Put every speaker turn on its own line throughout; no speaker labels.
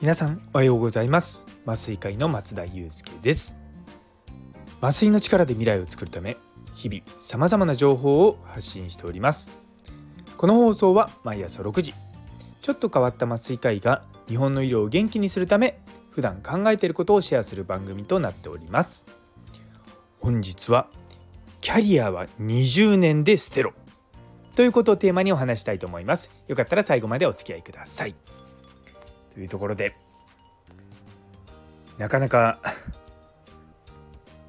皆さんおはようございます。麻酔科医の松田祐介です。麻酔の力で未来を作るため日々様々な情報を発信しております。この放送は毎朝6時ちょっと変わった麻酔科医が日本の医療を元気にするため普段考えていることをシェアする番組となっております。本日はキャリアは20年で捨てろ。ということをテーマにお話したいと思います。よかったら最後までお付き合いください。というところでなかなか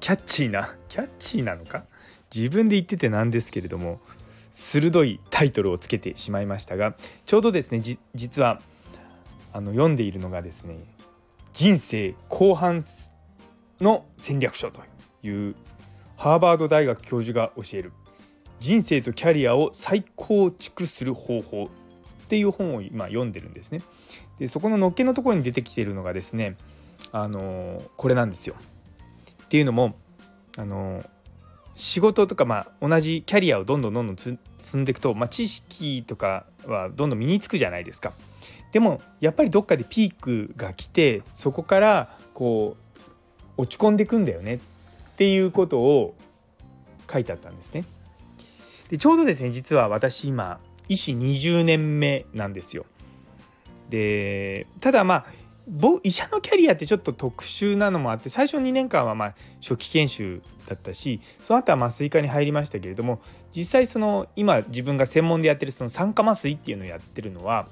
キャッチーなキャッチーなのか？自分で言っててなんですけれども鋭いタイトルをつけてしまいましたがちょうどですね実はあの読んでいるのがですね人生後半の戦略書というハーバード大学教授が教える人生とキャリアを再構築する方法っていう本を今読んでるんですね。でそこののっけのところに出てきているのがですねあのこれなんですよ。っていうのもあの仕事とか、まあ、同じキャリアをどんどんどんどん積んでいくと、まあ、知識とかはどんどん身につくじゃないですか。でもやっぱりどっかでピークが来てそこからこう落ち込んでいくんだよねっていうことを書いてあったんですね。でちょうどですね実は私今医師20年目なんですよ。でただまあ医者のキャリアってちょっと特殊なのもあって最初2年間はま初期研修だったしその後は麻酔科に入りましたけれども実際その今自分が専門でやってるその酸化麻酔っていうのをやってるのは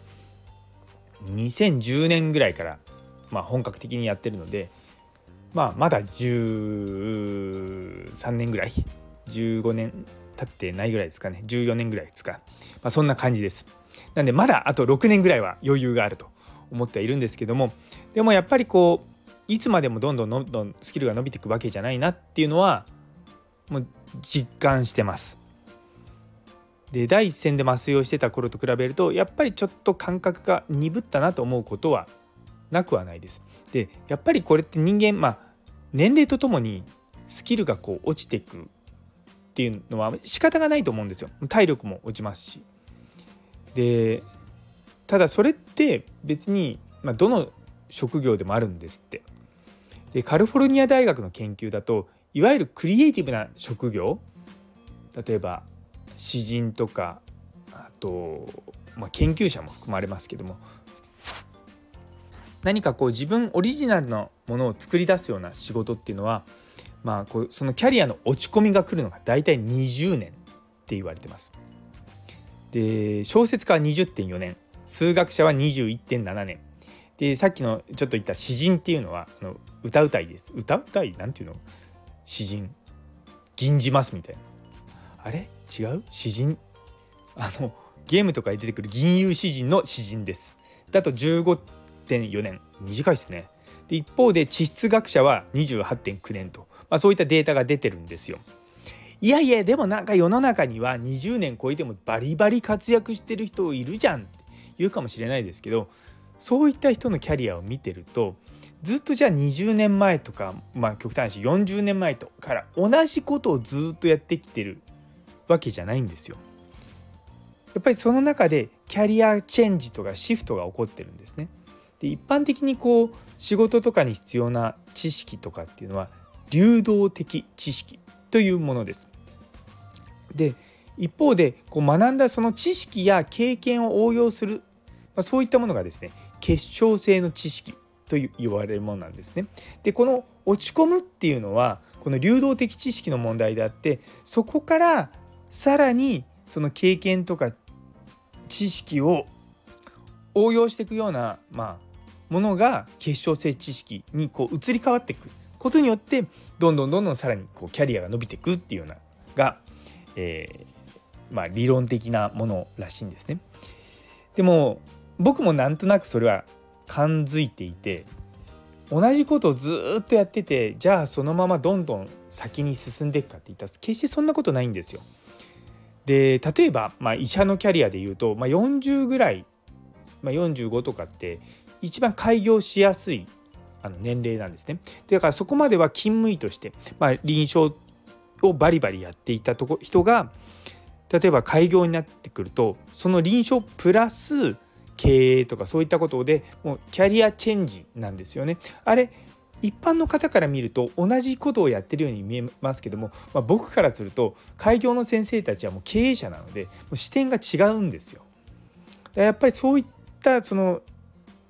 2010年ぐらいからま本格的にやってるのでまあまだ13年ぐらい15年経ってないぐらいですかね14年ぐらいですか、まあ、そんな感じです。なんでまだあと6年ぐらいは余裕があると思ってはいるんですけどもでもやっぱりこういつまでもどんどんどんどんスキルが伸びていくわけじゃないなっていうのはもう実感してます。で第一線で麻酔をしてた頃と比べるとやっぱりちょっと感覚が鈍ったなと思うことはなくはないです。でやっぱりこれって人間まあ年齢とともにスキルがこう落ちていくっていうのは仕方がないと思うんですよ。体力も落ちますし。でただそれって別に、まあ、どの職業でもあるんですって。でカリフォルニア大学の研究だといわゆるクリエイティブな職業例えば詩人とかあと、まあ、研究者も含まれますけども何かこう自分オリジナルのものを作り出すような仕事っていうのは、まあ、こうそのキャリアの落ち込みが来るのが大体20年って言われてます。で小説家は20.4年数学者は21.7年。でさっきのちょっと言った詩人っていうのはあの歌うたいです。歌うたい？なんていうの？詩人。銀じますみたいな。あれ？違う？詩人？あのゲームとかに出てくる銀融詩人の詩人です。だと15.4年。短いですね。で一方で地質学者は28.9年と、まあ、そういったデータが出てるんですよ。いやいやでもなんか世の中には20年超えてもバリバリ活躍してる人いるじゃんって言うかもしれないですけどそういった人のキャリアを見てるとずっとじゃあ20年前とかまあ極端な話40年前とから同じことをずっとやってきてるわけじゃないんですよ。やっぱりその中でキャリアチェンジとかシフトが起こってるんですね。で一般的にこう仕事とかに必要な知識とかっていうのは流動的知識というものです。で一方でこう学んだその知識や経験を応用する、まあ、そういったものがですね結晶性の知識と言われるものなんですね。でこの落ち込むっていうのはこの流動的知識の問題であってそこからさらにその経験とか知識を応用していくような、まあ、ものが結晶性知識にこう移り変わっていくことによってどんどんどんどんさらにこうキャリアが伸びていくっていうようなが、えー、まあ、理論的なものらしいんですね。でも僕もなんとなくそれは感づいていて同じことをずっとやっててじゃあそのままどんどん先に進んでいくかって言ったら決してそんなことないんですよ。で例えば、まあ、医者のキャリアでいうと、まあ、40ぐらい、まあ、45とかって一番開業しやすいあの年齢なんですね。だからそこまでは勤務医として、まあ、臨床をバリバリやっていたとこ人が例えば開業になってくるとその臨床プラス経営とかそういったことでもうキャリアチェンジなんですよね。あれ一般の方から見ると同じことをやってるように見えますけども、まあ、僕からすると開業の先生たちはもう経営者なのでもう視点が違うんですよ。やっぱりそういったその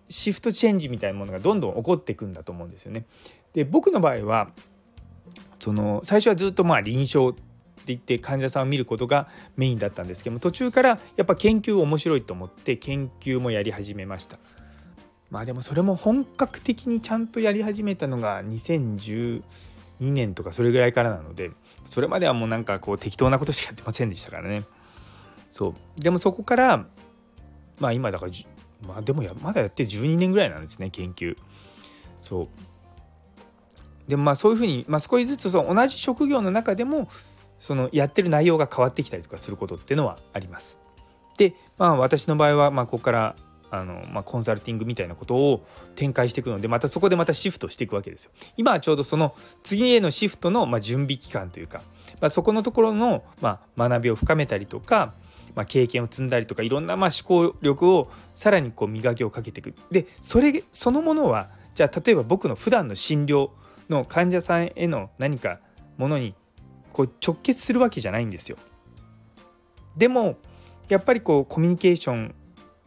シフトチェンジみたいなものがどんどん起こっていくんだと思うんですよね。で僕の場合はその最初はずっとまあ臨床って言って患者さんを見ることがメインだったんですけども途中からやっぱ研究面白いと思って研究もやり始めました。まあでもそれも本格的にちゃんとやり始めたのが2012年とかそれぐらいからなのでそれまではもうなんかこう適当なことしかやってませんでしたからね。そうでもそこからまあ今だからまあでもやまだやって12年ぐらいなんですね研究。そうでもまあそういうふうに、まあ、少しずつその同じ職業の中でもそのやってる内容が変わってきたりとかすることっていうのはあります。でまあ私の場合はまあここからあの、まあ、コンサルティングみたいなことを展開していくのでまたそこでまたシフトしていくわけですよ。今はちょうどその次へのシフトのまあ準備期間というか、まあ、そこのところのまあ学びを深めたりとか、まあ、経験を積んだりとかいろんなまあ思考力をさらにこう磨きをかけていく。でそれそのものはじゃあ例えば僕の普段の診療の患者さんへの何かものにこう直結するわけじゃないんですよ。でもやっぱりこうコミュニケーション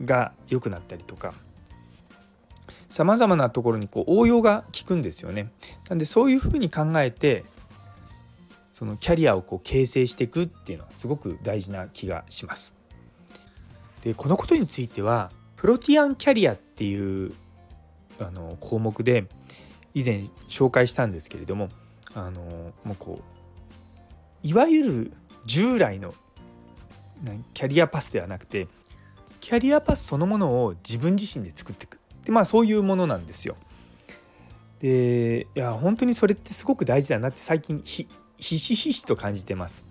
が良くなったりとかさまざまなところにこう応用が効くんですよね。なんでそういうふうに考えてそのキャリアをこう形成していくっていうのはすごく大事な気がします。でこのことについてはプロティアンキャリアっていうあの項目で以前紹介したんですけれどもあのもうこういわゆる従来のキャリアパスではなくてキャリアパスそのものを自分自身で作っていくでまあそういうものなんですよ。でいや本当にそれってすごく大事だなって最近ひひしひしと感じてます。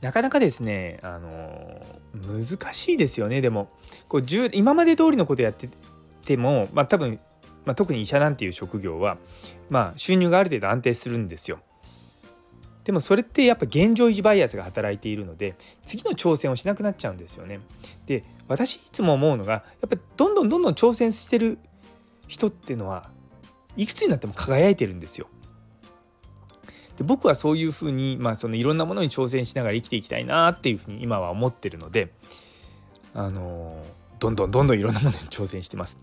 なかなかですねあの難しいですよねでもこう今まで通りのことやっててもまあ多分、まあ、特に医者なんていう職業はまあ収入がある程度安定するんですよ。でもそれってやっぱ現状維持バイアスが働いているので次の挑戦をしなくなっちゃうんですよね。で私いつも思うのがやっぱりどんどんどんどん挑戦してる人っていうのはいくつになっても輝いてるんですよ。で僕はそういうふうに、まあ、そのいろんなものに挑戦しながら生きていきたいなっていうふうに今は思ってるのであのどんどんどんどんいろんなものに挑戦してます。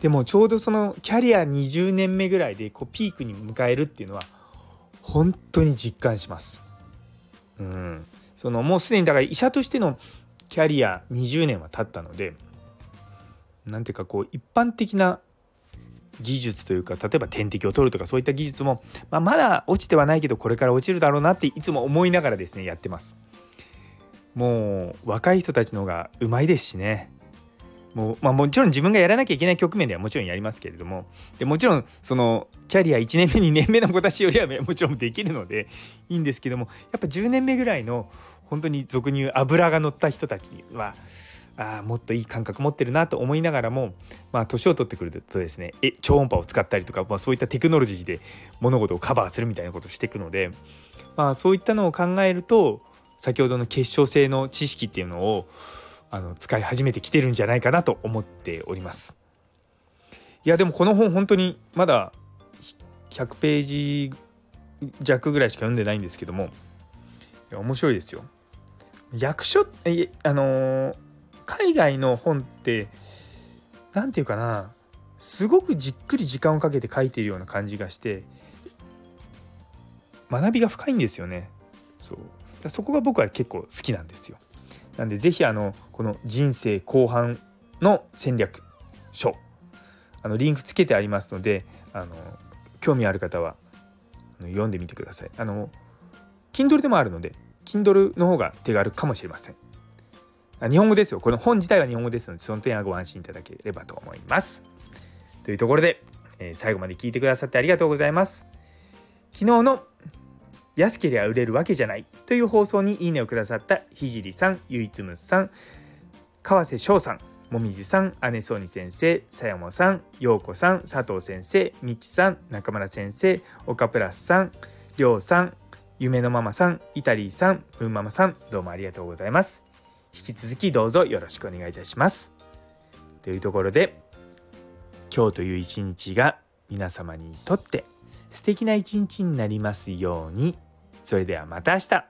でもちょうどそのキャリア20年目ぐらいでこうピークに迎えるっていうのは本当に実感します。うん、そのもうすでにだから医者としてのキャリア20年は経ったので何ていうかこう一般的な技術というか例えば点滴を取るとかそういった技術も、まあ、まだ落ちてはないけどこれから落ちるだろうなっていつも思いながらですねやってます。もう若い人たちの方がうまいですしねもう、まあ、もちろん自分がやらなきゃいけない局面ではもちろんやりますけれどもでもちろんそのキャリア1年目2年目の子たちよりはもちろんできるのでいいんですけどもやっぱ10年目ぐらいの本当に俗に言う油が乗った人たちにはあもっといい感覚持ってるなと思いながらも、まあ、年を取ってくるとですねえ超音波を使ったりとか、まあ、そういったテクノロジーで物事をカバーするみたいなことをしていくので、まあ、そういったのを考えると先ほどの結晶性の知識っていうのをあの使い始めてきてるんじゃないかなと思っております。いやでもこの本本当にまだ100ページ弱ぐらいしか読んでないんですけども面白いですよ。役所あのー、海外の本って何て言うかなすごくじっくり時間をかけて書いているような感じがして学びが深いんですよね。そうそこが僕は結構好きなんですよ。なんで是非あのこの人生後半の戦略書あのリンクつけてありますのであの興味ある方は読んでみてください。あの Kindle でもあるので Kindle の方が手軽かもしれません。日本語ですよ。この本自体は日本語ですのでその点はご安心いただければと思います。というところで、えー、最後まで聞いてくださってありがとうございます。昨日の安ければ売れるわけじゃないという放送にいいねをくださったひじりさん、ゆいつむさん、川瀬翔さん、もみじさん、姉そうに先生、さやもさん、ようこさん、佐藤先生、みちさん、中村先生、岡プラスさん、りょうさん、夢のママさん、イタリーさん、ぶんママさん、どうもありがとうございます。引き続きどうぞよろしくお願いいたします。というところで今日という一日が皆様にとって素敵な一日になりますようにそれではまた明日